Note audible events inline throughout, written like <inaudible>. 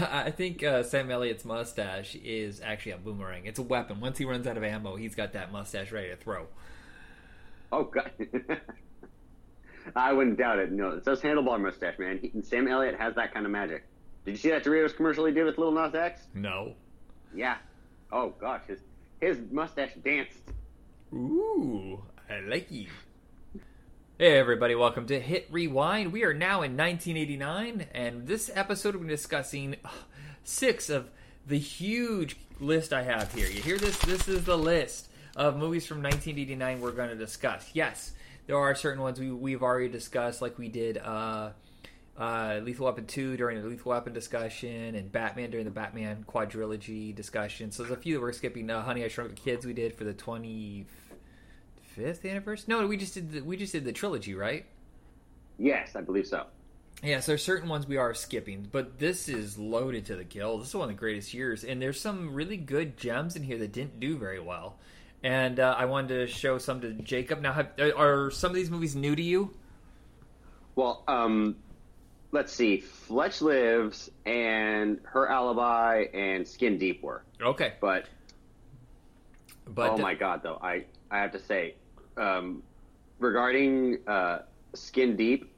I think uh, Sam Elliott's mustache is actually a boomerang. It's a weapon. Once he runs out of ammo, he's got that mustache ready to throw. Oh god. <laughs> I wouldn't doubt it. No, it says handlebar mustache, man. He, Sam Elliott has that kind of magic. Did you see that Doritos commercial he did with Lil Nas X? No. Yeah. Oh gosh, his his mustache danced. Ooh, I like you. Hey everybody, welcome to Hit Rewind. We are now in 1989, and this episode we're discussing uh, six of the huge list I have here. You hear this? This is the list of movies from 1989 we're going to discuss. Yes, there are certain ones we, we've already discussed, like we did uh, uh, Lethal Weapon 2 during the Lethal Weapon discussion, and Batman during the Batman quadrilogy discussion. So there's a few that we're skipping. Uh, Honey, I Shrunk the Kids we did for the 25th anniversary. No, we just did the, we just did the trilogy, right? Yes, I believe so. Yes, there's certain ones we are skipping, but this is loaded to the gill. This is one of the greatest years, and there's some really good gems in here that didn't do very well. And uh, I wanted to show some to Jacob. Now, have, are some of these movies new to you? Well, um, let's see. Fletch Lives and Her Alibi and Skin Deep were. Okay, But, but oh my god, though, I, I have to say, um, regarding uh, Skin Deep,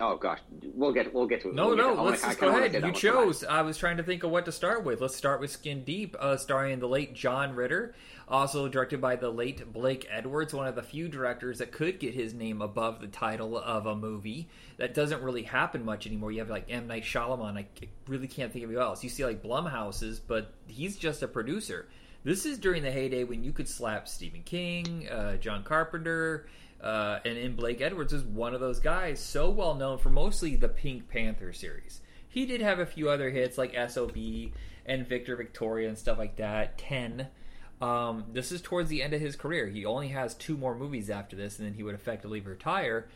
oh gosh, we'll get we'll get to it. No, We'll no. to it. I wanna- Let's just go ahead. You chose. I was trying to think of what to start with. Let's start with Skin Deep, uh, starring the late John Ritter, also directed by the late Blake Edwards, one of the few directors that could get his name above the title of a movie. That doesn't really happen much anymore. You have like M Night Shyamalan. I really can't think of who else. You see like Blumhouse's, but he's just a producer. This is during the heyday when you could slap Stephen King, uh, John Carpenter. Uh, and in Blake Edwards is one of those guys so well known for mostly the Pink Panther series. He did have a few other hits like SOB and Victor Victoria and stuff like that. Ten. Um, this is towards the end of his career. He only has two more movies after this, and then he would effectively retire.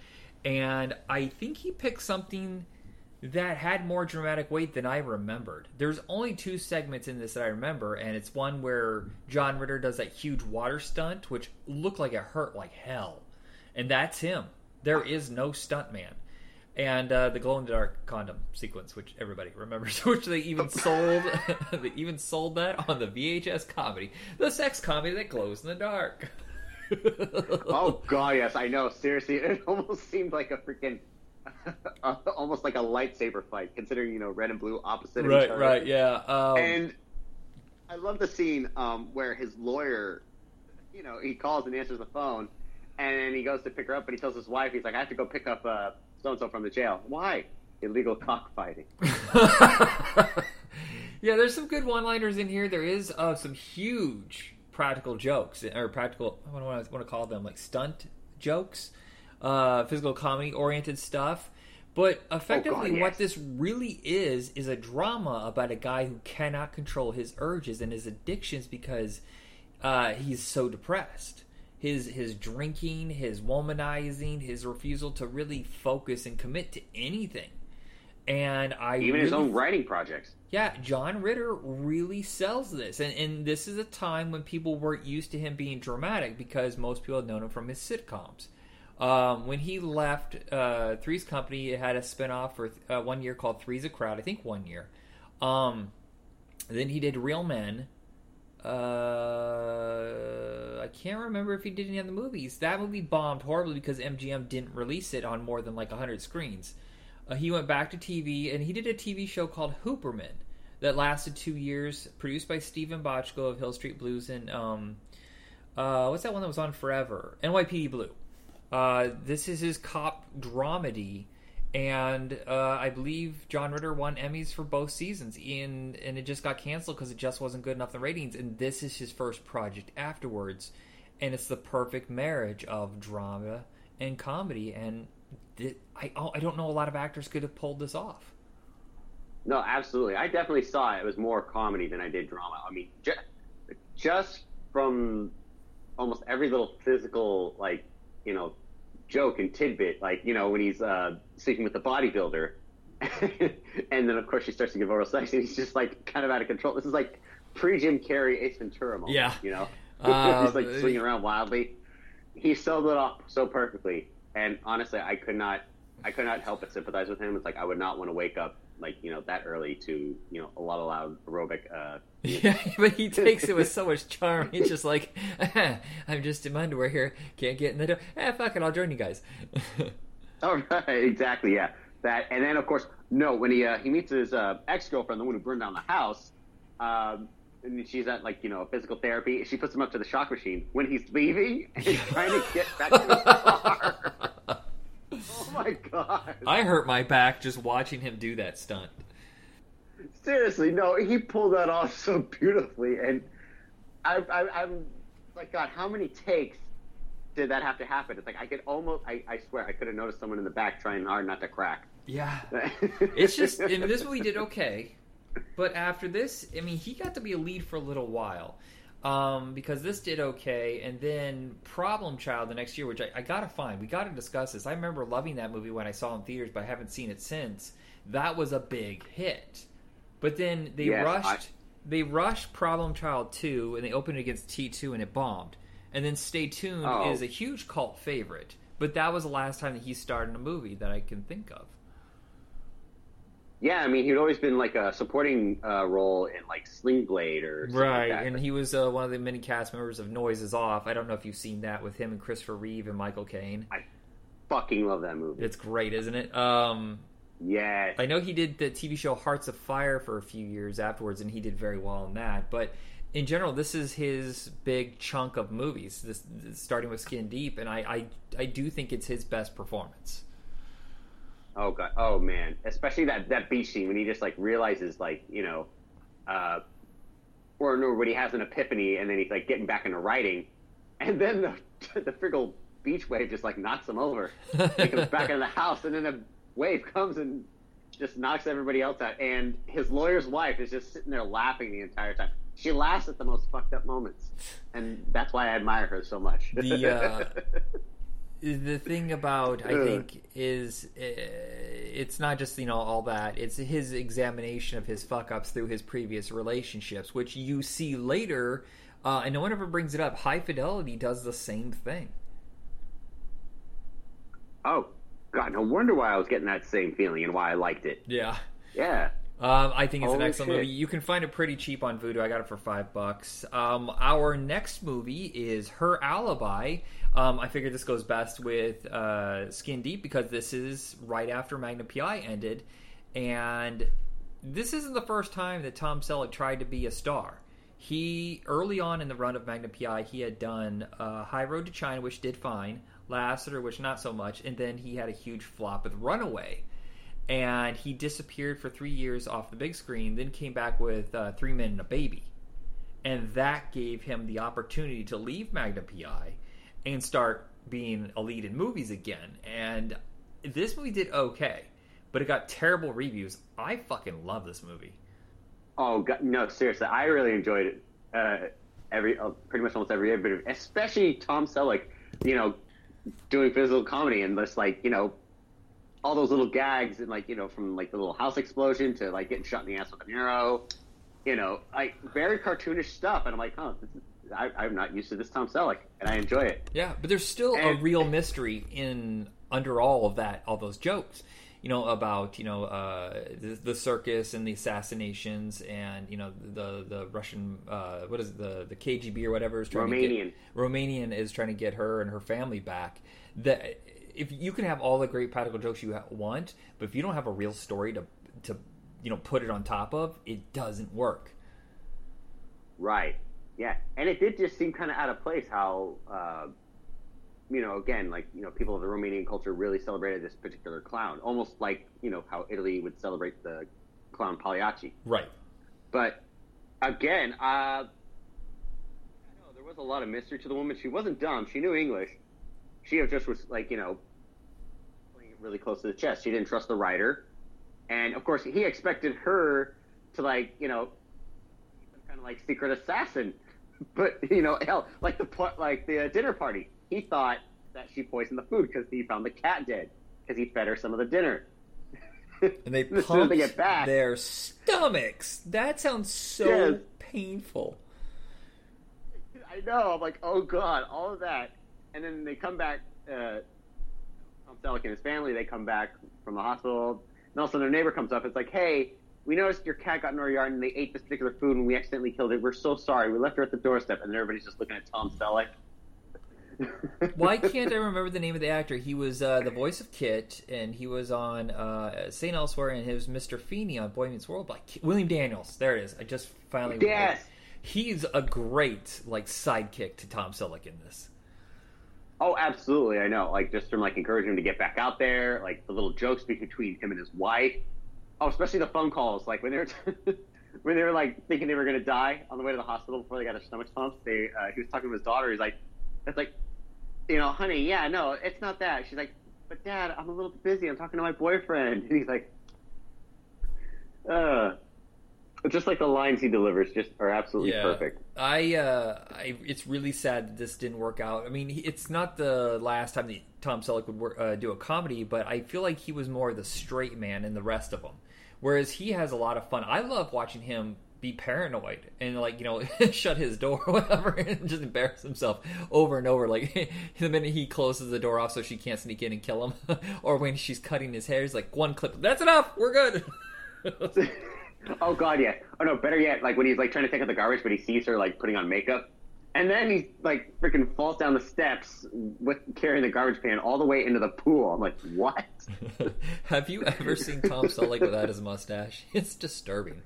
And I think he picked something that had more dramatic weight than I remembered. There's only two segments in this that I remember, and it's one where John Ritter does that huge water stunt, which looked like it hurt like hell. And that's him. There is no stuntman. And uh, the glow in the dark condom sequence, which everybody remembers, <laughs> which they even sold, <laughs> they even sold that on the VHS comedy, the sex comedy that glows in the dark. <laughs> Oh god, yes, I know. Seriously, it almost seemed like a freaking, <laughs> almost like a lightsaber fight, considering you know red and blue opposite of each right, other. right, yeah. Um, And I love the scene um, where his lawyer, you know, he calls and answers the phone, and he goes to pick her up, and he tells his wife, he's like, I have to go pick up so and so from the jail. Why? Illegal cockfighting. <laughs> yeah, there's some good one-liners in here. There is uh, some huge practical jokes or practical. What do I want to call them? Like stunt jokes, uh, physical comedy-oriented stuff. But effectively, yes. what this really is is a drama about a guy who cannot control his urges and his addictions because uh, he's so depressed. His his drinking, his womanizing, his refusal to really focus and commit to anything. And I Even his own writing projects. yeah, John Ritter really sells this. And, and this is a time when people weren't used to him being dramatic because most people had known him from his sitcoms. Um, when he left uh, Three's Company, it had a spinoff for uh, one year called Three's a Crowd, I think one year. Um, then he did Real Men. Uh, I can't remember if he did any other movies. That movie bombed horribly because MGM didn't release it on more than like 100 screens. Uh, he went back to TV and he did a TV show called Hooperman that lasted two years, produced by Steven Bochco of Hill Street Blues and um, uh, what's that one that was on forever? NYPD Blue. Uh, this is his cop dramedy, and uh, I believe John Ritter won Emmys for both seasons, and and it just got canceled because it just wasn't good enough in the ratings. And this is his first project afterwards, and it's the perfect marriage of drama and comedy. And th- I I don't know a lot of actors could have pulled this off. No, absolutely. I definitely saw it. It was more comedy than I did drama. I mean, ju- just from almost every little physical, like, you know, joke and tidbit, like, you know, when he's uh, sleeping with the bodybuilder. <laughs> and then, of course, she starts to give oral sex, and he's just, like, kind of out of control. This is like pre Jim Carrey Ace Ventura moment, Yeah. you know? <laughs> Uh, <laughs> he's, like, swinging around wildly. He sold it off so perfectly. And honestly, I could not. I could not help but sympathize with him. It's like I would not want to wake up like you know that early to you know a lot of loud aerobic. Uh, <laughs> yeah, but he takes it with so much <laughs> charm. He's just like, <laughs> I'm just in my underwear here, can't get in the door. Eh, fuck it, I'll join you guys. All right, exactly, yeah. That, and then of course, no, when he uh, he meets his uh, ex girlfriend, the one who burned down the house. Um, and she's at like you know physical therapy. She puts him up to the shock machine when he's leaving and he's trying to get back to his car. <laughs> oh my god! I hurt my back just watching him do that stunt. Seriously, no, he pulled that off so beautifully, and I, I, I'm like, God, how many takes did that have to happen? It's like I could almost, I, I swear, I could have noticed someone in the back trying hard not to crack. Yeah, <laughs> it's just I mean, this movie did okay, but after this, I mean, he got to be a lead for a little while. Um, because this did okay, and then Problem Child the next year, which I, I gotta find. We gotta discuss this. I remember loving that movie when I saw it in theaters, but I haven't seen it since. That was a big hit. But then they Yes, rushed I- they rushed Problem Child 2 and they opened it against T2 and it bombed. And then Stay Tuned Oh. is a huge cult favorite. But that was the last time that he starred in a movie that I can think of. Yeah, I mean, he'd always been like a supporting uh, role in like Sling Blade or something Right, Like that. and he was uh, one of the many cast members of Noises Off. I don't know if you've seen that with him and Christopher Reeve and Michael Caine. I fucking love that movie. It's great, isn't it? Um, Yes. I know he did the TV show Hearts of Fire for a few years afterwards, and he did very well in that. But in general, this is his big chunk of movies. This, this- starting with Skin Deep, and I, I I do think it's his best performance. Oh god. Oh man. Especially that that beach scene when he just like realizes like you know, uh, or no, when he has an epiphany and then he's like getting back into writing, and then the <laughs> the friggle beach wave just like knocks him over. he comes back into the house, and then a wave comes and just knocks everybody else out. And his lawyer's wife is just sitting there laughing the entire time. She laughs at the most fucked up moments, and that's why I admire her so much. The, uh, <laughs> the thing about I think is uh, it's not just you know all that. It's his examination of his fuck ups through his previous relationships which you see later uh, and no one ever brings it up. High fidelity does the same thing. Oh god, no wonder why I was getting that same feeling and why I liked it. yeah. Yeah. Um, I think it's an excellent shit. movie. You can find it pretty cheap on Vudu. I got it for five bucks. Um, our next movie is Her Alibi. Um, I figured this goes best with uh, Skin Deep because this is right after Magnum PI ended, and this isn't the first time that Tom Selleck tried to be a star. He early on in the run of Magnum PI, he had done uh, High Road to China, which did fine, Lassiter, which not so much, and then he had a huge flop with Runaway and he disappeared for three years off the big screen, then came back with uh, Three Men and a Baby. And that gave him the opportunity to leave Magnum PI and start being a lead in movies again. And this movie did okay, but it got terrible reviews. I fucking love this movie. Oh god, no, seriously, I really enjoyed it. Uh, every, uh, pretty much almost every bit of, especially Tom Selleck, you know, doing physical comedy and just like you know, all those little gags and like you know, from like the little house explosion to like getting shot in the ass with an arrow, you know, like very cartoonish stuff. And I'm like, oh, this is, I, I'm not used to this Tom Selleck, and I enjoy it. Yeah, but there's still a real mystery in under all of that, all those jokes. You know about you know uh, the, the circus and the assassinations and you know the the Russian uh, what is it, the the KGB or whatever is trying to Romanian. get Romanian is trying to get her and her family back. That if you can have all the great practical jokes you want, but if you don't have a real story to to you know put it on top of, it doesn't work. Right. Yeah, and it did just seem kind of out of place how, uh, you know, again, like you know, people of the Romanian culture really celebrated this particular clown, almost like you know how Italy would celebrate the clown Pagliacci. Right. But again, uh, I know there was a lot of mystery to the woman. She wasn't dumb. She knew English. She just was like you know, playing it really close to the chest. She didn't trust the writer, and of course, he expected her to like you know, some kind of like secret assassin. <laughs> But you know, hell, like the like the uh, dinner party, he thought that she poisoned the food because he found the cat dead because he fed her some of the dinner. And they <laughs> pumped they get back, their stomachs. That sounds so Yes. painful. I know. I'm like, oh god, all of that, and then they come back. Uh, Tom Selleck and his family, they come back from the hospital. And also their neighbor comes up. It's like, hey, we noticed your cat got in our yard and they ate this particular food and we accidentally killed it. We're so sorry. We left her at the doorstep. And then everybody's just looking at Tom Selleck. <laughs> Why can't I remember the name of the actor? He was uh, the voice of Kit, and he was on uh, St. Elsewhere, and he was Mr. Feeney on Boy Meets World. By William Daniels. There it is. I just finally. Yes. He's a great like sidekick to Tom Selleck in this. Oh, absolutely. I know. Like just from like encouraging him to get back out there, like the little jokes between him and his wife. Oh, especially the phone calls. Like when they were <laughs> when they were like thinking they were gonna die on the way to the hospital before they got a stomach pumped. They uh, he was talking to his daughter. He's like, "It's like, you know, honey, yeah, no, it's not that." She's like, "But dad, I'm a little busy. I'm talking to my boyfriend." And <laughs> he's like, "Uh." Just like the lines he delivers, just are absolutely Yeah. perfect. I, uh, I, it's really sad that this didn't work out. I mean, it's not the last time that Tom Selleck would work, uh, do a comedy, but I feel like he was more the straight man in the rest of them. Whereas he has a lot of fun. I love watching him be paranoid and like you know <laughs> shut his door or whatever <laughs> and just embarrass himself over and over. Like <laughs> the minute he closes the door off so she can't sneak in and kill him, or when she's cutting his hair, he's like one clip. That's enough. We're good. Oh god, yeah. Oh no, better yet, like when he's like trying to take out the garbage, but he sees her like putting on makeup, and then he like freaking falls down the steps with carrying the garbage pan all the way into the pool. I'm like, what? <laughs> Have you ever seen Tom Selleck without his mustache? <laughs> It's disturbing.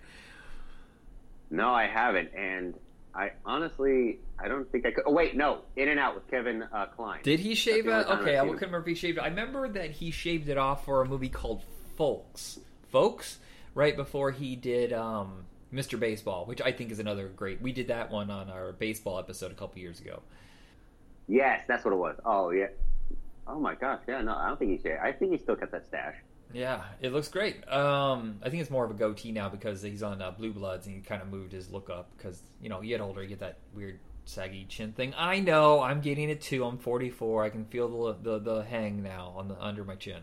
No, I haven't, and I honestly, I don't think I could. Oh wait, no, In and Out with Kevin uh, Kline. Did he shave it? the only time Okay, I couldn't remember if he shaved it. I remember that he shaved it off for a movie called Folks. Folks, right before he did um, Mr. Baseball, which I think is another great. We did that one on our baseball episode a couple years ago. Yes, that's what it was. Oh yeah. Oh my gosh, yeah, no, I don't think he shaved. I think he still kept that stash. Yeah, it looks great. Um, I think it's more of a goatee now because he's on uh, Blue Bloods and he kind of moved his look up because you know you get older, you get that weird saggy chin thing. I know, I'm getting it too. I'm 44. I can feel the the, the hang now on the under my chin.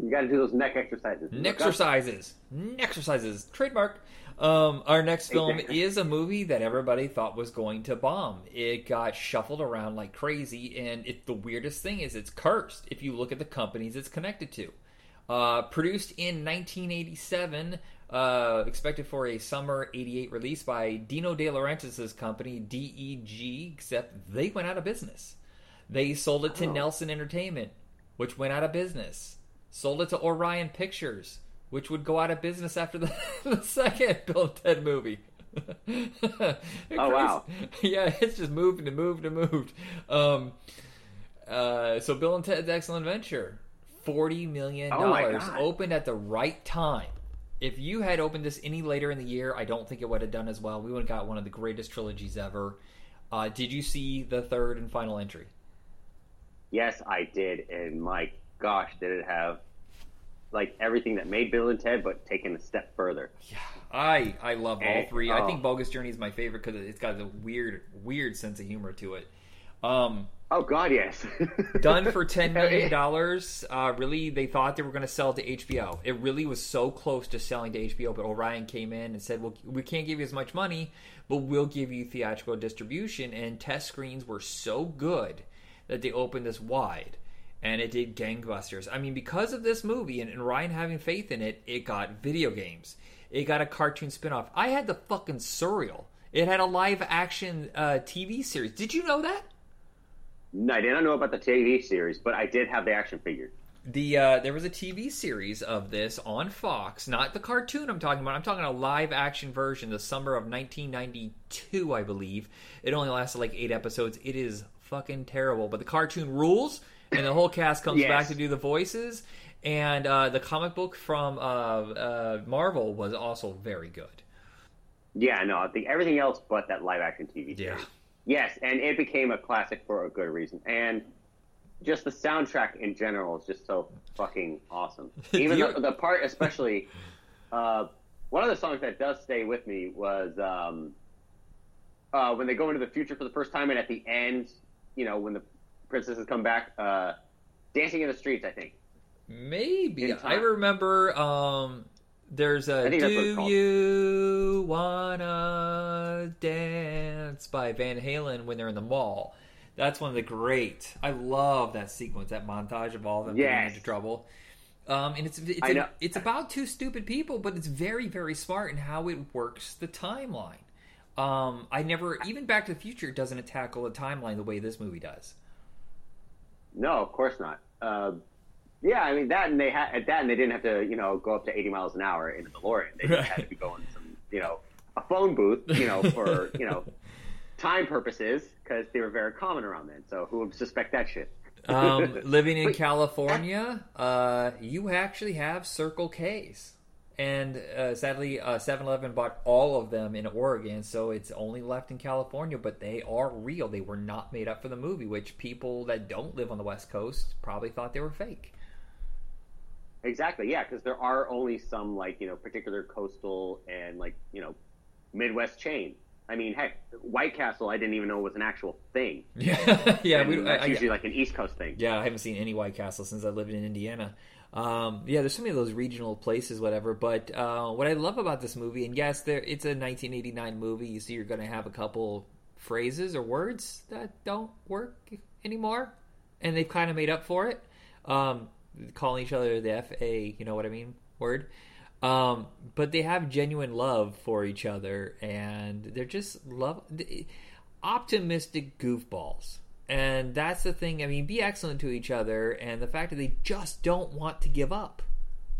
You got to do those neck exercises. Up. Exercises, exercises, trademark. Um, our next film is a movie that everybody thought was going to bomb. It got shuffled around like crazy, and it, the weirdest thing is it's cursed. If you look at the companies it's connected to, uh, produced in 1987, uh, expected for a summer '88 release by Dino De Laurentiis' company DEG, except they went out of business. They sold it to Oh. Nelson Entertainment, which went out of business. Sold it to Orion Pictures, which would go out of business after the, <laughs> the second Bill and Ted movie. <laughs> Oh, wow. <laughs> Yeah, it's just moved and moved and moved. Um, uh, so Bill and Ted's Excellent Adventure, forty million dollars, God. opened at the right time. If you had opened this any later in the year, I don't think it would have done as well. We would have got one of the greatest trilogies ever. Uh, did you see the third and final entry? Yes, I did, and my gosh, did it have like everything that made Bill and Ted, but taken a step further. Yeah, I I love all Eh, three. I oh. think Bogus Journey is my favorite because it's got a weird weird sense of humor to it. Um, Oh God, yes. <laughs> done for ten million dollars. Uh, really, they thought they were going to sell it to HBO. It really was so close to selling to HBO, but Orion came in and said, "Well, we can't give you as much money, but we'll give you theatrical distribution." And test screens were so good that they opened this wide, and it did gangbusters. I mean, because of this movie and, and Orion having faith in it, it got video games. It got a cartoon spinoff. I had the fucking Surreal. It had a live action uh, TV series. Did you know that? No, I did not know about the TV series, but I did have the action figure. The uh, there was a TV series of this on Fox, not the cartoon I'm talking about. I'm talking a live action version, the summer of 1992, I believe. It only lasted like eight episodes. It is fucking terrible, but the cartoon rules, and the whole cast comes Yes. back to do the voices. And uh, the comic book from uh, uh, Marvel was also very good. Yeah, no, I think everything else but that live action TV series. Yeah. Yes, and it became a classic for a good reason. And just the soundtrack in general is just so fucking awesome. <laughs> Even the, the part, especially, uh, one of the songs that does stay with me was um, uh, when they go into the future for the first time, and at the end, you know, when the princesses come back, uh, "Dancing in the Streets," I think. Maybe I remember. Um, there's a "Do. You Wanna Dance" by Van Halen when they're in the mall. That's one of the great. I love that sequence, that montage of all of them Yes. getting into trouble. Um, and it's it's, a, it's about two stupid people, but it's very very smart in how it works the timeline. Um, I never even Back to the Future doesn't tackle the timeline the way this movie does. No, of course not. Uh, yeah, I mean that, and they had at that, and they didn't have to, you know, go up to 80 miles an hour in a DeLorean. They just had to be going some, you know, a phone booth, you know, for you know, time purposes, because they were very common around then. So who would suspect that shit? um, living in <laughs> California, uh, you actually have Circle K's. And uh, sadly, uh, 7-Eleven bought all of them in Oregon, so it's only left in California. But they are real; they were not made up for the movie, which people that don't live on the West Coast probably thought they were fake. Exactly, yeah, because there are only some like you know particular coastal and like you know Midwest chain. I mean, heck, White Castle, I didn't even know was an actual thing. Yeah, <laughs> yeah, we, that's I, usually I, like an East Coast thing. Yeah, I haven't seen any White Castle since I lived in Indiana. Um, yeah, there's so many of those regional places, whatever. But uh, what I love about this movie, and yes, there it's a 1989 movie, You so you're going to have a couple phrases or words that don't work anymore, and they've kind of made up for it. Um, calling each other the F A, you know what I mean, word. Um, but they have genuine love for each other, and they're just love optimistic goofballs. And that's the thing. I mean, be excellent to each other, and the fact that they just don't want to give up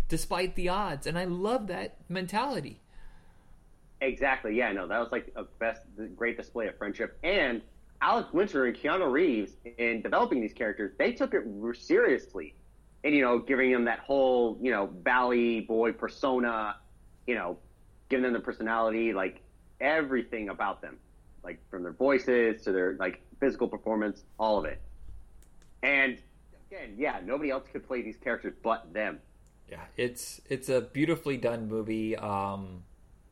despite the odds. And I love that mentality. Exactly. Yeah. No, that was like a best, great display of friendship. And Alex Winter and Keanu Reeves, in developing these characters, they took it seriously and you know, giving them that whole you know Valley boy persona, you know, giving them the personality, like everything about them, like from their voices to their like physical performance, all of it. And again, yeah, nobody else could play these characters but them. Yeah, it's it's a beautifully done movie. Um,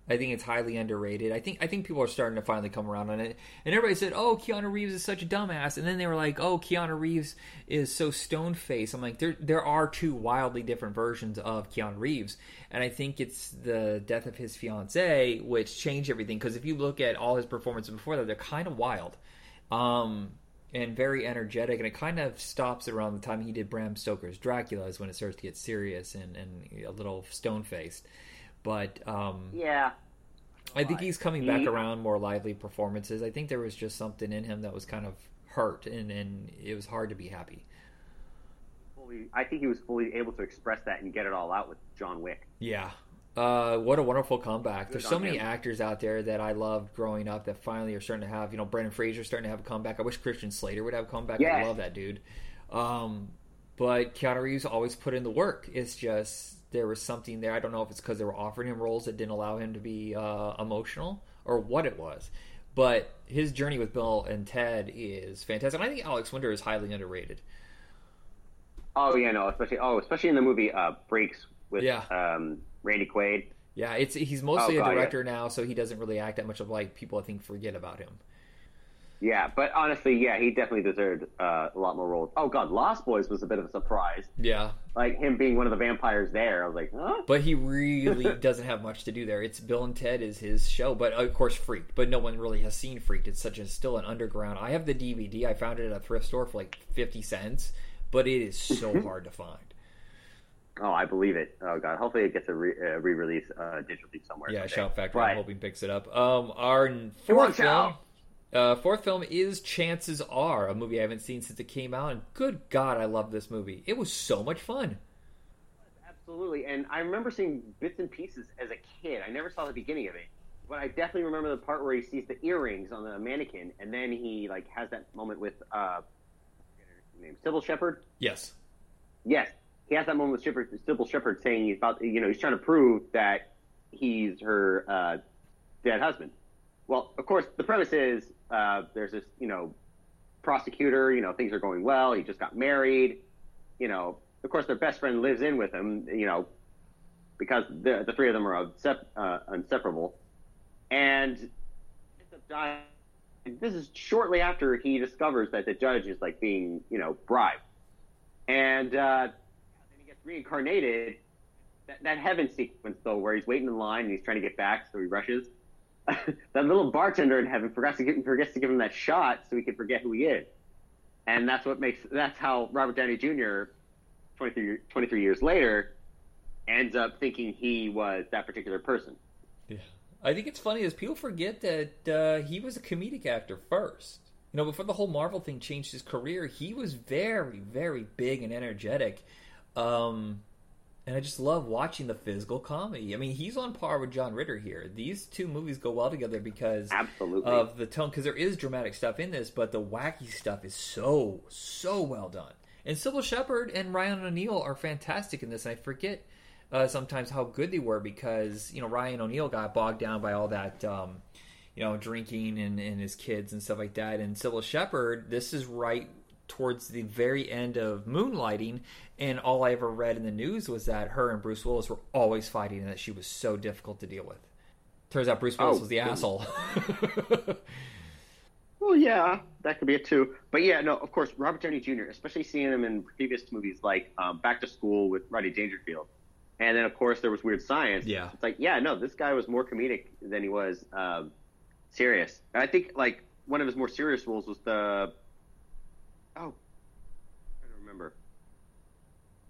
I think it's highly underrated. I think I think people are starting to finally come around on it. And everybody said, "Oh, Keanu Reeves is such a dumbass," and then they were like, "Oh, Keanu Reeves is so stone faced." I'm like, there there are two wildly different versions of Keanu Reeves, and I think it's the death of his fiancee which changed everything. Because if you look at all his performances before that, they're kind of wild, um, and very energetic, and it kind of stops around the time he did Bram Stoker's Dracula is when it starts to get serious and and a little stone faced. But um, yeah, I think he's coming back around more lively performances. I think there was just something in him that was kind of hurt, and and it was hard to be happy. Fully, I think he was fully able to express that and get it all out with John Wick. Yeah. Uh, what a wonderful comeback! Good There's so many him. actors out there that I loved growing up that finally are starting to have. You know, Brendan Fraser starting to have a comeback. I wish Christian Slater would have a comeback. Yes. I love that dude. Um, but Keanu Reeves always put in the work. It's just there was something there. I don't know if it's because they were offering him roles that didn't allow him to be uh, emotional or what it was. But his journey with Bill and Ted is fantastic. And I think Alex Winter is highly underrated. Oh yeah, no, especially oh, especially in the movie uh, Freaks with yeah. um, Randy Quaid. Yeah, it's he's mostly oh, God, a director yeah. now, so he doesn't really act that much of like people I think forget about him. Yeah, but honestly, yeah, he definitely deserved uh, a lot more roles. Oh god, Lost Boys was a bit of a surprise. Yeah, like him being one of the vampires there. I was like, huh? But he really <laughs> doesn't have much to do there. It's Bill and Ted is his show, but of course Freaked. But no one really has seen Freaked. It's such a still an underground. I have the DVD. I found it at a thrift store for like fifty cents, but it is so <laughs> hard to find. Oh, I believe it. Oh god, hopefully it gets a re- uh, release uh, digitally somewhere. Yeah, Shout Factory. But... I'm hoping picks it up. Um, our fourth film. Uh, fourth film is Chances Are, a movie I haven't seen since it came out, and good God, I love this movie. It was so much fun. Absolutely, and I remember seeing bits and pieces as a kid. I never saw the beginning of it, but I definitely remember the part where he sees the earrings on the mannequin, and then he like has that moment with uh, name Cybill Shepherd. Yes. Yes, he has that moment with Shepherd, Cybill Shepherd saying he's about, you know, he's trying to prove that he's her uh, dead husband. Well, of course, the premise is uh, there's this, you know, prosecutor. You know, things are going well. He just got married. You know, of course, their best friend lives in with him. You know, because the the three of them are uh, inseparable, and. This is shortly after he discovers that the judge is like being, you know, bribed, and uh, then he gets reincarnated. That, that heaven sequence though, where he's waiting in line and he's trying to get back, so he rushes <laughs> that little bartender in heaven forgets to, give, forgets to give him that shot so he can forget who he is. And that's what makes that's how Robert Downey Jr. 23, 23 years later, ends up thinking he was that particular person. Yeah, I think it's funny as people forget that uh, he was a comedic actor first. You know, before the whole Marvel thing changed his career, he was very, very big and energetic. Um, and I just love watching the physical comedy. I mean, he's on par with John Ritter here. These two movies go well together because Absolutely. of the tone. Because there is dramatic stuff in this, but the wacky stuff is so so well done. And Cybill Shepherd and Ryan O'Neal are fantastic in this. And I forget uh, sometimes how good they were because you know Ryan O'Neal got bogged down by all that. Um, you know, drinking and, and his kids and stuff like that. And Cybill Shepherd, this is right towards the very end of Moonlighting, and all I ever read in the news was that her and Bruce Willis were always fighting, and that she was so difficult to deal with. Turns out Bruce Willis Oh, was the asshole. <laughs> Well, yeah, that could be it too. But yeah, no, of course, Robert Downey Jr., especially seeing him in previous movies like um, Back to School with Rodney Dangerfield, and then of course there was Weird Science. Yeah. it's like yeah, no, this guy was more comedic than he was um, serious. And I think like one of his more serious roles was the oh, trying to remember.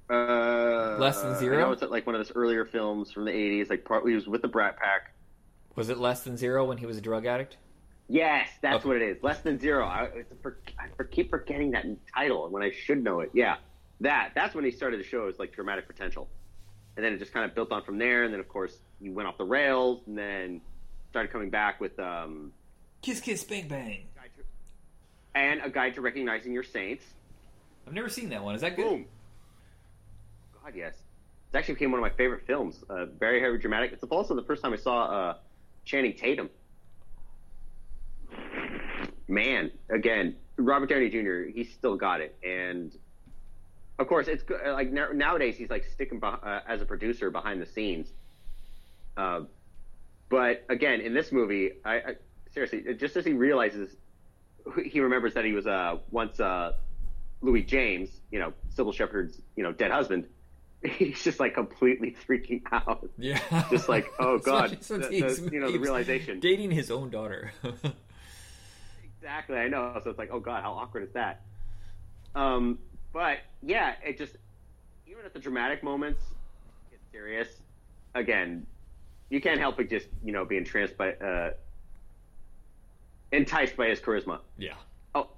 Uh, Less Than Zero? I know it's like one of his earlier films from the '80s. Like part, he was with the Brat Pack. was it less than zero when he was a drug addict? Yes, that's Okay. what it is. Less than zero. I, it's for, I for, keep forgetting that title when I should know it. Yeah, that. That's when he started to show his like dramatic potential, and then it just kind of built on from there. And then of course he went off the rails, and then started coming back with um Kiss Kiss Bang Bang. And a guide to recognizing your saints. I've never seen that one. Is that good? Boom. God, yes. It actually became one of my favorite films. Uh, very heavy dramatic. It's also the first time I saw uh, Channing Tatum. Man, again, Robert Downey Jr. He's still got it, and of course, it's. Like nowadays, he's like sticking uh, as a producer behind the scenes. Uh, but again, in this movie, I, I seriously, just as he realizes, he remembers that he was uh, once uh, Louis James, you know, Cybill Shepherd's, you know, dead husband. <laughs> He's just like completely freaking out. Yeah. Just like, <laughs> oh god, Especially the, the- you know, the realization. Dating his own daughter. <laughs> Exactly, I know. So it's like, oh god, how awkward is that? Um, but yeah, it just even at the dramatic moments, get serious. Again, you can't help but just you know be entranced by, uh, enticed by his charisma. yeah. Oh,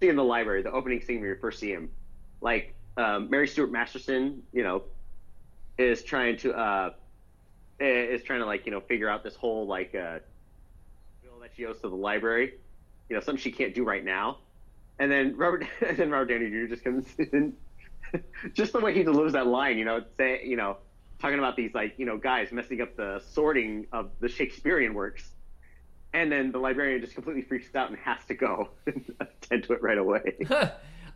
see in the library, the opening scene when you first see him, like um, Mary Stuart Masterson, you know, is trying to uh, is trying to like you know figure out this whole like uh, bill that she owes to the library, you know, something she can't do right now, and then Robert <laughs> and then Robert Downey Jr. just comes in, <laughs> just the way he delivers that line, you know, say you know, talking about these like you know guys messing up the sorting of the Shakespearean works. And then the librarian just completely freaks out and has to go <laughs> and attend to it right away.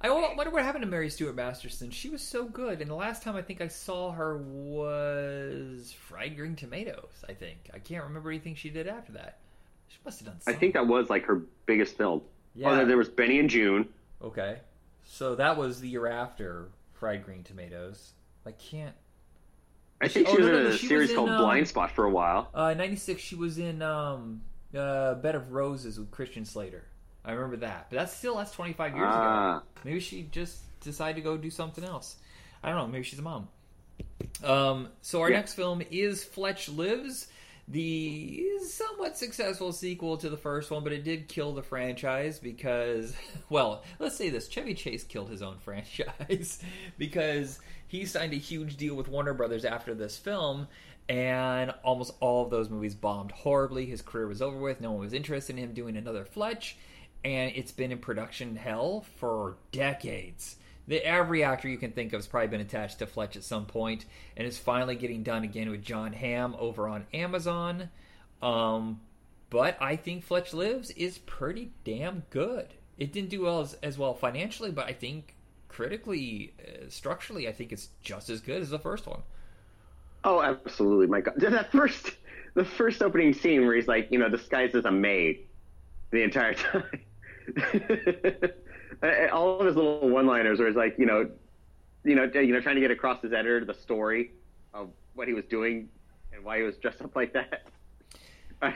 I wonder what happened to Mary Stuart Masterson. She was so good, and the last time I think I saw her was Fried Green Tomatoes. I think I can't remember anything she did after that. She must have done. I think that was like her biggest film. Yeah. Oh, there was Benny and Joon. Okay, so that was the year after Fried Green Tomatoes. I can't. I think Oh, she was no, no, in a she series in, called um, Blind Spot for a while. Uh, '96, she was in um, uh, Bed of Roses with Christian Slater. I remember that, but that's still that's 25 years Ah. ago. Maybe she just decided to go do something else. I don't know. Maybe she's a mom. Um, so our Yeah. next film is Fletch Lives, the somewhat successful sequel to the first one, but it did kill the franchise because, <laughs> well, let's say this: Chevy Chase killed his own <laughs> franchise because he signed a huge deal with Warner Brothers after this film, and almost all of those movies bombed horribly. His career was over with. No one was interested in him doing another Fletch, and it's been in production hell for decades. The, every actor you can think of has probably been attached to Fletch at some point, and it's finally getting done again with Jon Hamm over on Amazon. Um, but I think Fletch Lives is pretty damn good. It didn't do well as, as well financially, but I think critically, uh, structurally, I think it's just as good as the first one. Oh, absolutely. My God. <laughs> That first, the first opening scene where he's like, you know, disguised as a maid the entire <laughs> time. <laughs> All of his little one-liners where he's like, you know, you know, you know, trying to get across his editor the story of what he was doing and why he was dressed up like that. <laughs>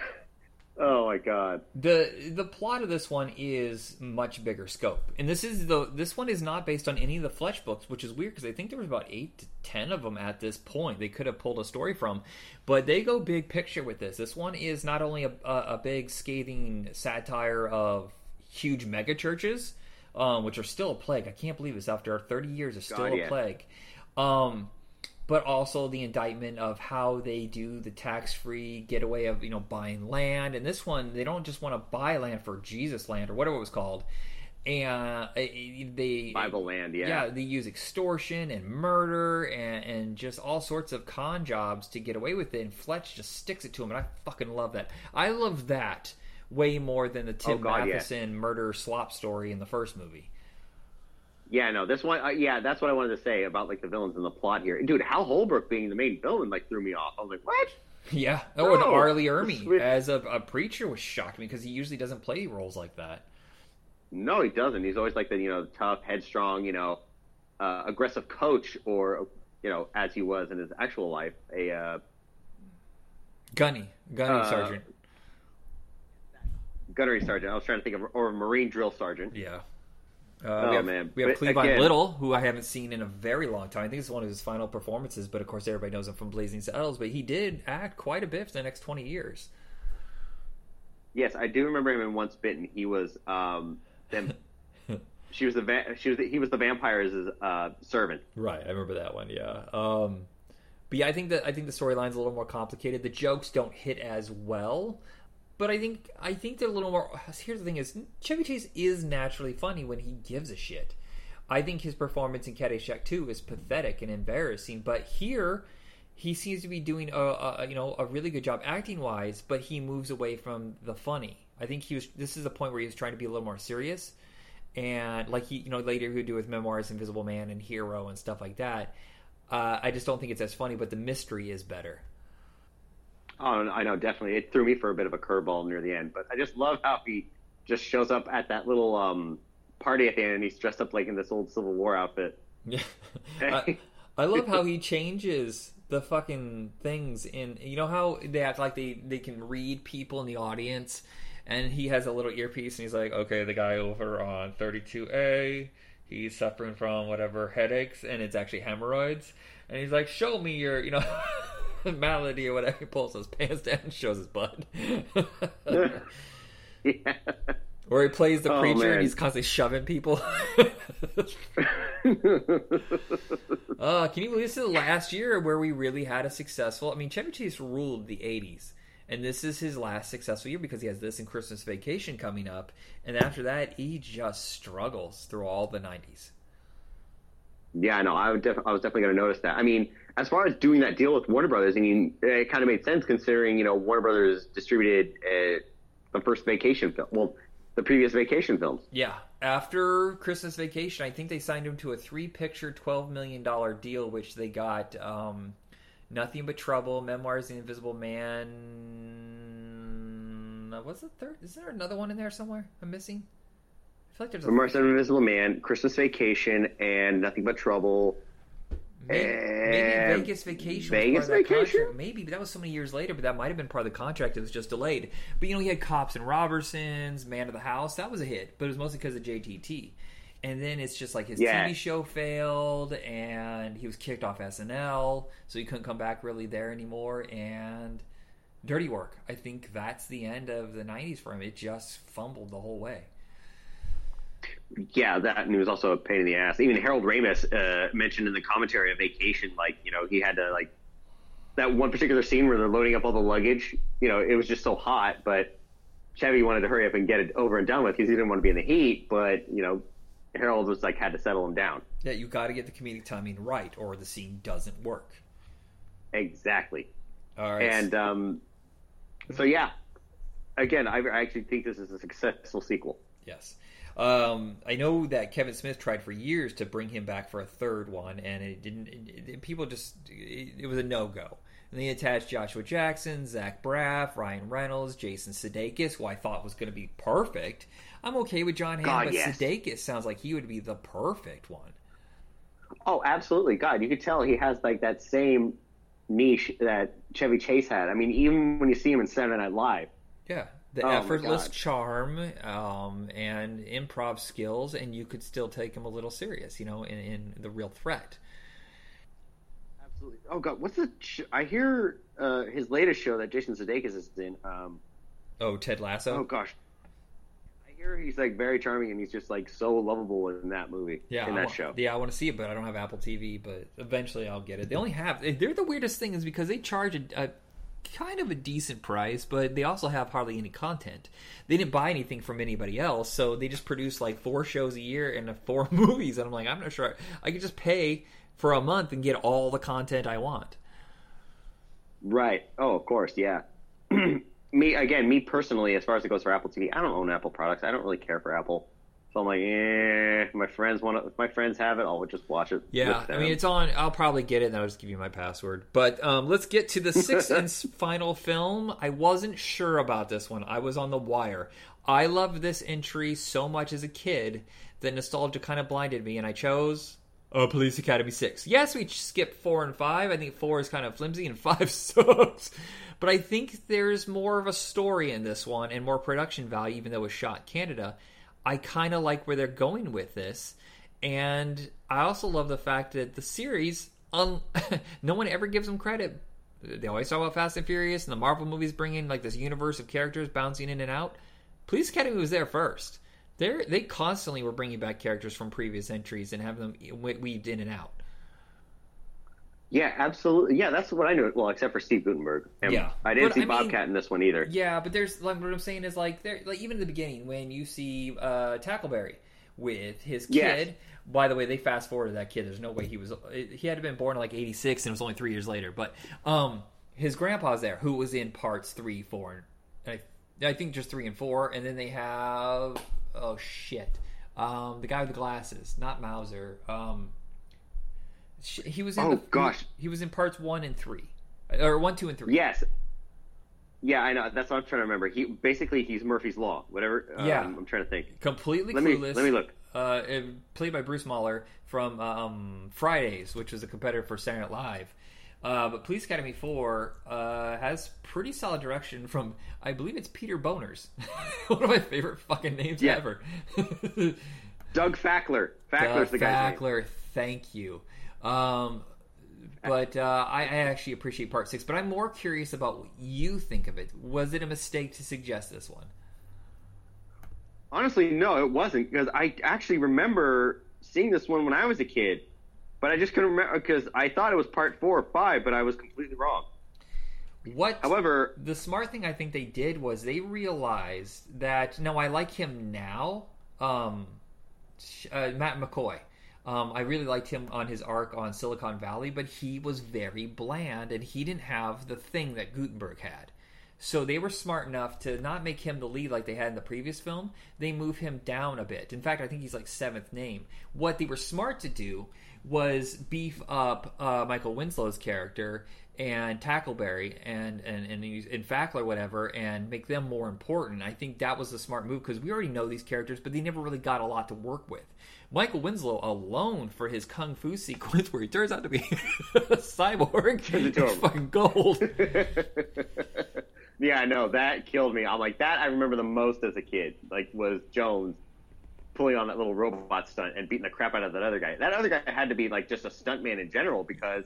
Oh my god. the the plot of this one is much bigger scope, and this is the this one is not based on any of the Fletch books, which is weird because I think there was about eight to ten of them at this point. They could have pulled a story from, but they go big picture with this. This one is not only a, a, a big scathing satire of huge mega churches, um, which are still a plague. I can't believe this after thirty years is still God, a plague. Um, but also the indictment of how they do the tax-free getaway of you know buying land. And this one, they don't just want to buy land for Jesus land or whatever it was called, and uh, they Bible land, yeah. yeah, they use extortion and murder and, and just all sorts of con jobs to get away with it. And Fletch just sticks it to him, and I fucking love that. I love that way more than the Tim Oh, God, yeah. Matheson murder slop story in the first movie. Yeah, no, this one, uh, yeah, that's what I wanted to say about like the villains and the plot here. Dude, Hal Holbrook being the main villain like threw me off. I was like, what? <laughs> Yeah. Oh, and R. Lee Ermey as a, a preacher was shocked me because he usually doesn't play roles like that. No, he doesn't. He's always like the you know tough, headstrong, you know, uh, aggressive coach, or you know, as he was in his actual life, a uh, Gunny, Gunny Uh, Sergeant. Gunnery sergeant. I was trying to think of, or a marine drill sergeant. Yeah. Oh, Uh, yeah, man. We have But Cleavon again- Little, who I haven't seen in a very long time. I think it's one of his final performances, but of course everybody knows him from Blazing Saddles. But he did act quite a bit for the next twenty years. Yes, I do remember him in Once Bitten. He was um, them. <laughs> she was the va- she was the, he was the vampire's uh, servant. Right, I remember that one. Yeah. Um, but yeah, I think that I think the storyline's a little more complicated. The jokes don't hit as well, but I think I think they're a little more. Here's the thing: is Chevy Chase is naturally funny when he gives a shit. I think his performance in Caddyshack 2 is pathetic and embarrassing, but here he seems to be doing a, a you know a really good job acting wise, but he moves away from the funny. I think he was. This is a point where he was trying to be a little more serious, and like he you know later he would do with memoirs, Invisible Man, and Hero and stuff like that. Uh, I just don't think it's as funny, but the mystery is better. Oh, I know, definitely. It threw me for a bit of a curveball near the end, but I just love how he just shows up at that little um, party at the end, and he's dressed up like in this old Civil War outfit. Yeah, <laughs> I, I love how he changes the fucking things in. You know how they act like they they can read people in the audience, and he has a little earpiece, and he's like, "Okay, the guy over on 32A, he's suffering from whatever headaches, and it's actually hemorrhoids." And he's like, "Show me your, you know." <laughs> malady or whatever he pulls his pants down and shows his butt <laughs> yeah. or he plays the Oh, preacher man. and he's constantly shoving people <laughs> <laughs> Uh, can you believe this is the last year where we really had a successful? I mean, Chevy Chase ruled the '80s, and this is his last successful year because he has this and Christmas Vacation coming up, and after that, he just struggles through all the '90s. Yeah, no, I would def- I was definitely going to notice that. I mean, as far as doing that deal with Warner Brothers, I mean, it kind of made sense considering you know Warner Brothers distributed uh, the first vacation film, well, the previous vacation films. Yeah, after Christmas Vacation, I think they signed him to a three-picture, twelve million dollar deal, which they got um, Nothing But Trouble, Memoirs of the Invisible Man. uh, What's the third? Is there another one in there somewhere? I'm missing. I feel like there's a Remorse of an Invisible Man, Christmas Vacation, and Nothing But Trouble. Maybe, maybe Vegas Vacation. Vegas Vacation? Contract. Maybe, but that was so many years later. But that might have been part of the contract. It was just delayed. But you know, he had Cops and Robbersons, Man of the House. That was a hit, but it was mostly because of JTT. And then it's just like his Yeah. TV show failed, and he was kicked off SNL, so he couldn't come back really there anymore. And Dirty Work. I think that's the end of the '90s for him. It just fumbled the whole way. Yeah, that and he was also a pain in the ass. Even Harold Ramis uh, mentioned in the commentary of Vacation, like you know, he had to like that one particular scene where they're loading up all the luggage. You know, it was just so hot, but Chevy wanted to hurry up and get it over and done with because he didn't want to be in the heat. But you know, Harold was like had to settle him down. Yeah, you got to get the comedic timing right, or the scene doesn't work. Exactly. All right, And um, so yeah, again, I, I actually think this is a successful sequel. Yes. Um, I know that Kevin Smith tried for years to bring him back for a third one, and it didn't. It, it- people just it, it was a no go. And they attached Joshua Jackson, Zach Braff, Ryan Reynolds, Jason Sudeikis, who I thought was going to be perfect. I'm okay with Jon Hamm, but yes. Sudeikis sounds like he would be the perfect one. Oh, absolutely. God, you could tell he has like that same niche that Chevy Chase had. I mean, even when you see him in Saturday Night Live, Yeah, the Oh, effortless charm um, and improv skills, and you could still take him a little serious, you know, in, in the real threat. Absolutely. Oh god, what's the? Sh- I hear uh, his latest show that Jason Sudeikis is in. Um, Oh, Ted Lasso. oh gosh, I hear he's like very charming and he's just like so lovable in that movie. Yeah, in I that wa- show. Yeah, I want to see it, but I don't have Apple TV. But eventually, I'll get it. They only have. They're the weirdest thing is because they charge a, a kind of a decent price, but they also have hardly any content. They didn't buy anything from anybody else, so they just produce like four shows a year and <laughs> four movies. And I'm like, I'm not sure I, I could just pay for a month and get all the content I want. Right. Oh, of course. Yeah. <clears throat> me again. Me personally, as far as it goes for Apple TV, I don't own Apple products. I don't really care for Apple. So I'm like, eh. My friends want to. If my friends have it, I'll just watch it. Yeah, I mean it's on. I'll probably get it, and I'll just give you my password. But um, let's get to the sixth <laughs> and final film. I wasn't sure about this one. I was on the wire. I loved this entry so much as a kid that nostalgia kind of blinded me, and I chose uh, Police Academy Six. Yes, we skipped four and five. I think four is kind of flimsy, and <laughs> five sucks. But I think there's more of a story in this one and more production value, even though it was shot in Canada. I kind of like where they're going with this. And I also love the fact that the series, um, <laughs> no one ever gives them credit. They always talk about Fast and Furious and the Marvel movies bringing like this universe of characters bouncing in and out. Police Academy was there first. They they constantly were bringing back characters from previous entries and having them weaved in and out. Yeah, absolutely. Yeah, that's what I knew. Well, except for Steve Guttenberg. And Yeah. I didn't But, see I mean- Bobcat in this one either. Yeah, but there's like what I'm saying is like there like even in the beginning when you see uh Tackleberry with his kid. Yes. By the way, they fast forwarded that kid. There's no way he was he had to been born like 86 and it was only 3 years later. But um his grandpa's there who was in parts 3, 4 and I, I think just 3 and 4 and then they have oh shit. Um the guy with the glasses, not Mauser. Um he was in Oh, the, gosh. He, he was in parts 1 and 3. Or 1, 2 and 3. Yes. Yeah, I know. That's what I'm trying to remember. He basically he's Murphy's Law. Whatever. Um, Yeah. I'm trying to think. completely Let me clueless. let me look. Uh, played by Bruce Mahler from um, Fridays, which was a competitor for Saturday Night Live. Uh, but Police Academy 4 uh, has pretty solid direction from, I believe it's Peter Bonerz. <laughs> One of my favorite fucking names Yeah. ever. <laughs> Doug Fackler. Fackler's Doug the name. Fackler, thank you. Um, but uh, I, I actually appreciate part six. But I'm more curious about what you think of it. Was it a mistake to suggest this one? Honestly, no, it wasn't because I actually remember seeing this one when I was a kid, but I just couldn't remember because I thought it was part four or five, but I was completely wrong. What? However, the smart thing I think they did was they realized that no, I like him now. Um, uh, Matt McCoy. Um, I really liked him on his arc on Silicon Valley, but he was very bland and he didn't have the thing that Guttenberg had. So they were smart enough to not make him the lead like they had in the previous film. They move him down a bit. In fact, I think he's like seventh name. What they were smart to do was beef up uh, Michael Winslow's character and Tackleberry and and and, and Fackler whatever and make them more important. I think that was a smart move because we already know these characters, but they never really got a lot to work with. Michael Winslow alone for his kung fu sequence where he turns out to be <laughs> a cyborg is fucking gold. <laughs> yeah, no, that killed me. I'm like that. I remember the most as a kid. Like was Jones pulling on that little robot stunt and beating the crap out of that other guy. That other guy had to be like just a stuntman in general because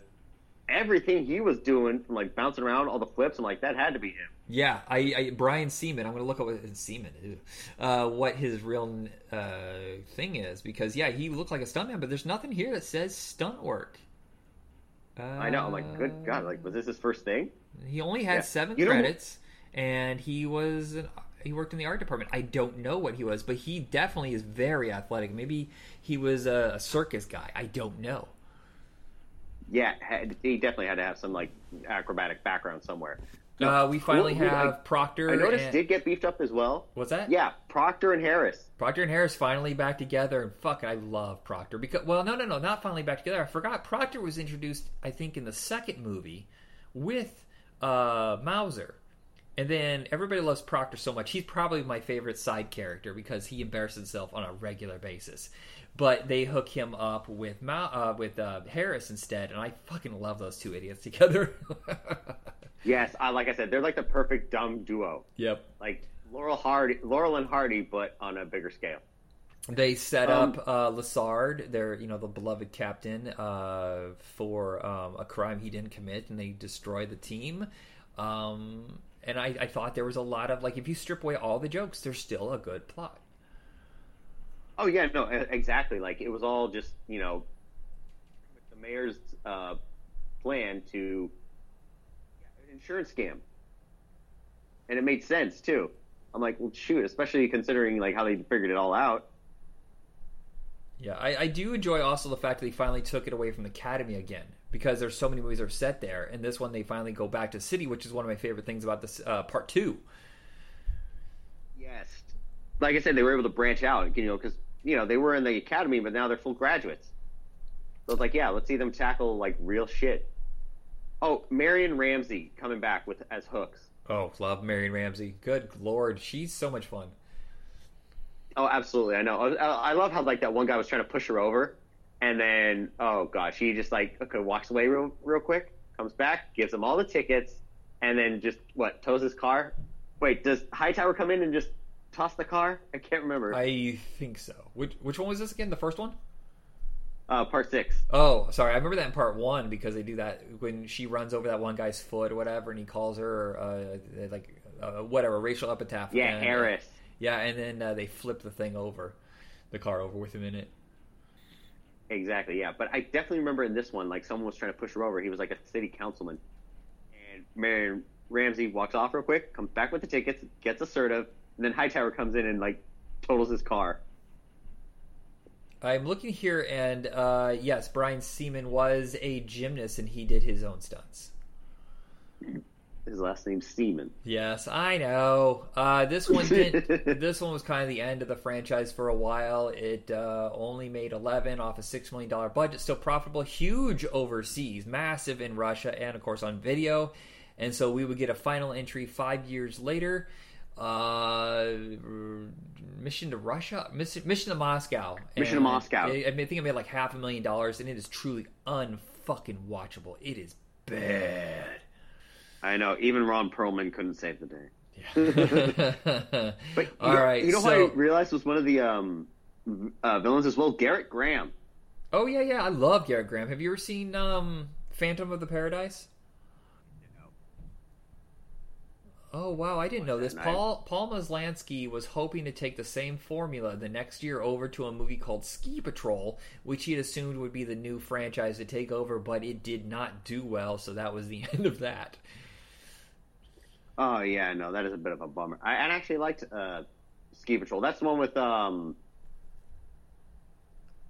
everything he was doing from like bouncing around all the flips and like that had to be him. Yeah, I, I Brian Seaman. I'm going to look up what Seaman, ew, uh, what his real uh, thing is because yeah, he looked like a stuntman, but there's nothing here that says stunt work. Uh, I know. I'm like, good God! Like, was this his first thing? He only had Yeah. seven You know- credits, and he was an, he worked in the art department. I don't know what he was, but he definitely is very athletic. Maybe he was a, a circus guy. I don't know. Yeah, had, he definitely had to have some like acrobatic background somewhere. Uh, we finally who- have I- Proctor. I noticed and, did get beefed up as well. what's that? Yeah, Proctor and Harris. Proctor and Harris finally back together, and fuck, I love Proctor because well, no, no, no, not finally back together. I forgot Proctor was introduced, I think, in the second movie with uh, Mauser, and then everybody loves Proctor so much. He's probably my favorite side character because he embarrasses himself on a regular basis. But they hook him up with Ma- uh, with uh, Harris instead, and I fucking love those two idiots <laughs> together. Yes, I like I said, they're like the perfect dumb duo. yep. Like Laurel Hardy, Laurel and Hardy, but on a bigger scale. They set Um, up uh, Lassard, their you know the beloved captain, uh, for um, a crime he didn't commit, and they destroy the team. Um, and I, I thought there was a lot of like if you strip away all the jokes, there's still a good plot. Oh yeah, no, exactly. Like it was all just you know the mayor's uh, plan to an insurance scam, and it made sense too. I'm like, well, shoot, especially considering like how they figured it all out. Yeah, I, I do enjoy also the fact that they finally took it away from the academy again because there's so many movies that are set there, and this one they finally go back to city, which is one of my favorite things about this uh, part two. Yes, like I said, they were able to branch out, you know, because you know they were in the academy, but now they're full graduates. So it's like, yeah, let's see them tackle like real shit. Oh, Marion Ramsey coming back with as hooks. Oh, love Marion Ramsey. Good lord, she's so much fun. Oh, absolutely. I know. I, I love how like that one guy was trying to push her over, and then oh gosh, he just like okay walks away real real quick, comes back, gives him all the tickets, and then just what tows his car. Wait, does Hightower come in and just toss the car? I can't remember. I think so. Which which one was this again? The first one? Uh, part six. Oh, sorry. I remember that in part one because they do that when she runs over that one guy's foot or whatever, and he calls her uh, like uh, whatever racial epitaph. Yeah, and, Harris. Yeah, and then uh, they flip the thing over, the car over with him in it. Exactly. Yeah, but I definitely remember in this one, like someone was trying to push her over. He was like a city councilman, and Marion Ramsey walks off real quick, comes back with the tickets, gets assertive, and then Hightower comes in and like totals his car. I'm looking here, and uh, yes, Brian Seaman was a gymnast, and he did his own stunts. His last name's Seaman. Yes, I know. Uh, this one did. <laughs> this one was kind of the end of the franchise for a while. It uh, only made eleven off a six million dollar budget, still profitable, huge overseas, massive in Russia, and of course on video. And so we would get a final entry five years later. Uh, mission to Russia, mission, mission to Moscow, Mission to Moscow. I, I I think I made like half a million dollars, and it is truly unfucking watchable. It is bad. I know. Even Ron Perlman couldn't save the day. Yeah. <laughs> But you All know, right, you know so- who I realized was one of the um, uh, villains as well? Gerrit Graham. Oh yeah, yeah, I love Gerrit Graham. Have you ever seen um, Phantom of the Paradise? No. Oh wow, I didn't know this. Paul Paul Maslansky was hoping to take the same formula the next year over to a movie called Ski Patrol, which he had assumed would be the new franchise to take over, but it did not do well, so that was the <laughs> end of that. Oh yeah, no, that is a bit of a bummer. I, I actually liked uh, Ski Patrol. That's the one with um.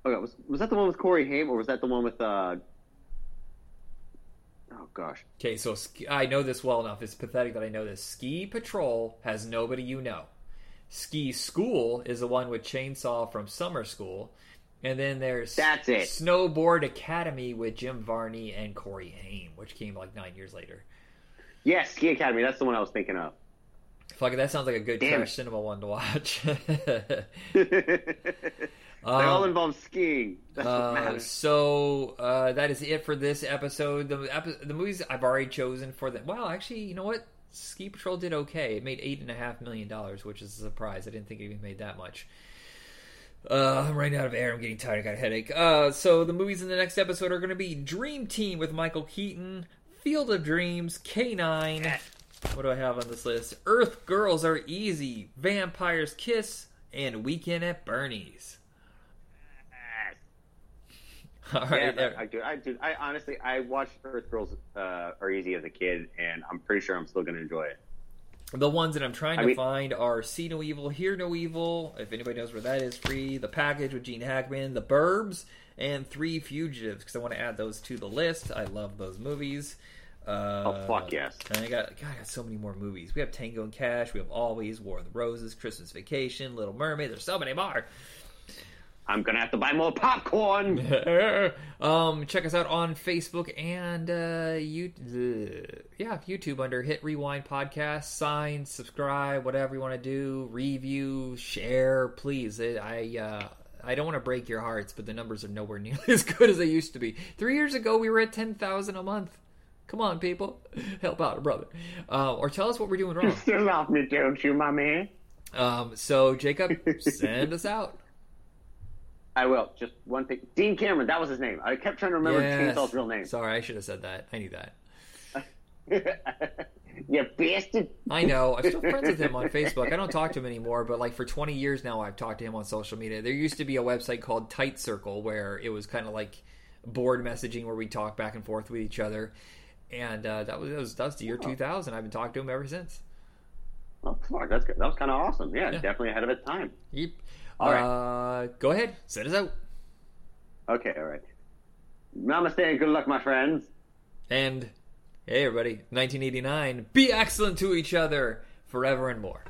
Okay, was was that the one with Corey Haim, or was that the one with uh? Oh gosh, Okay, so I know this well enough. It's pathetic that I know this. Ski Patrol has nobody you know. Ski School is the one with Chainsaw from Summer School. And then there's That's it. Snowboard Academy with Jim Varney and Corey Haim, which came like nine years later. Yes, Ski Academy. That's the one I was thinking of. Fuck it, that sounds like a good Damn trash cinema one to watch. <laughs> they all Um, involve skiing. That's Uh, matters. so uh, that is it for this episode. The epi- the movies I've already chosen for the well, actually, you know what? Ski Patrol did okay. It made eight and a half million dollars, which is a surprise. I didn't think it even made that much. Uh, I'm running out of air. I'm getting tired. I got a headache. Uh, so the movies in the next episode are going to be Dream Team with Michael Keaton, Field of Dreams, K9. What do I have on this list? Earth Girls Are Easy, Vampires Kiss, and Weekend at Bernie's. <laughs> All right, yeah. I, I do. I do. I honestly, I watched Earth Girls uh, Are Easy as a kid, and I'm pretty sure I'm still going to enjoy it. The ones that I'm trying I to mean- find are See No Evil, Hear No Evil. If anybody knows where that is, free. The package with Gene Hackman, The Burbs, and Three Fugitives because I want to add those to the list. I love those movies. Uh, Oh, fuck yes. And I got God, I got so many more movies. We have Tango and Cash. We have Always, War of the Roses, Christmas Vacation, Little Mermaid. There's so many more. I'm going to have to buy more popcorn. <laughs> um, check us out on Facebook and uh, you, uh, yeah, YouTube under Hit Rewind Podcast. Sign, subscribe, whatever you want to do. Review, share, please. It, I uh, I don't want to break your hearts, but the numbers are nowhere near <laughs> as good as they used to be. Three years ago, we were at ten thousand a month. Come on, people, <laughs> help out a brother, uh, or tell us what we're doing wrong. <laughs> still love me, don't you, my man? Um, so Jacob, send us out. I will. Just one thing. Dean Cameron, that was his name. I kept trying to remember Yes. Chainsaw's real name. Sorry, I should have said that. I knew that. <laughs> you bastard. I know. I'm still friends with him on Facebook. I don't talk to him anymore, but like for 20 years now, I've talked to him on social media. There used to be a website called Tight Circle where it was kind of like board messaging where we talk back and forth with each other, and uh, that was that was, that was the year 2000. I've been talking to him ever since. Oh, fuck, that's good. That was kind of awesome. Yeah, Yeah. definitely ahead of its time. Yep. All uh, Go ahead, set us out. Okay, all right. Namaste and good luck, my friends. And hey, everybody, 1989. Be excellent to each other forever and more.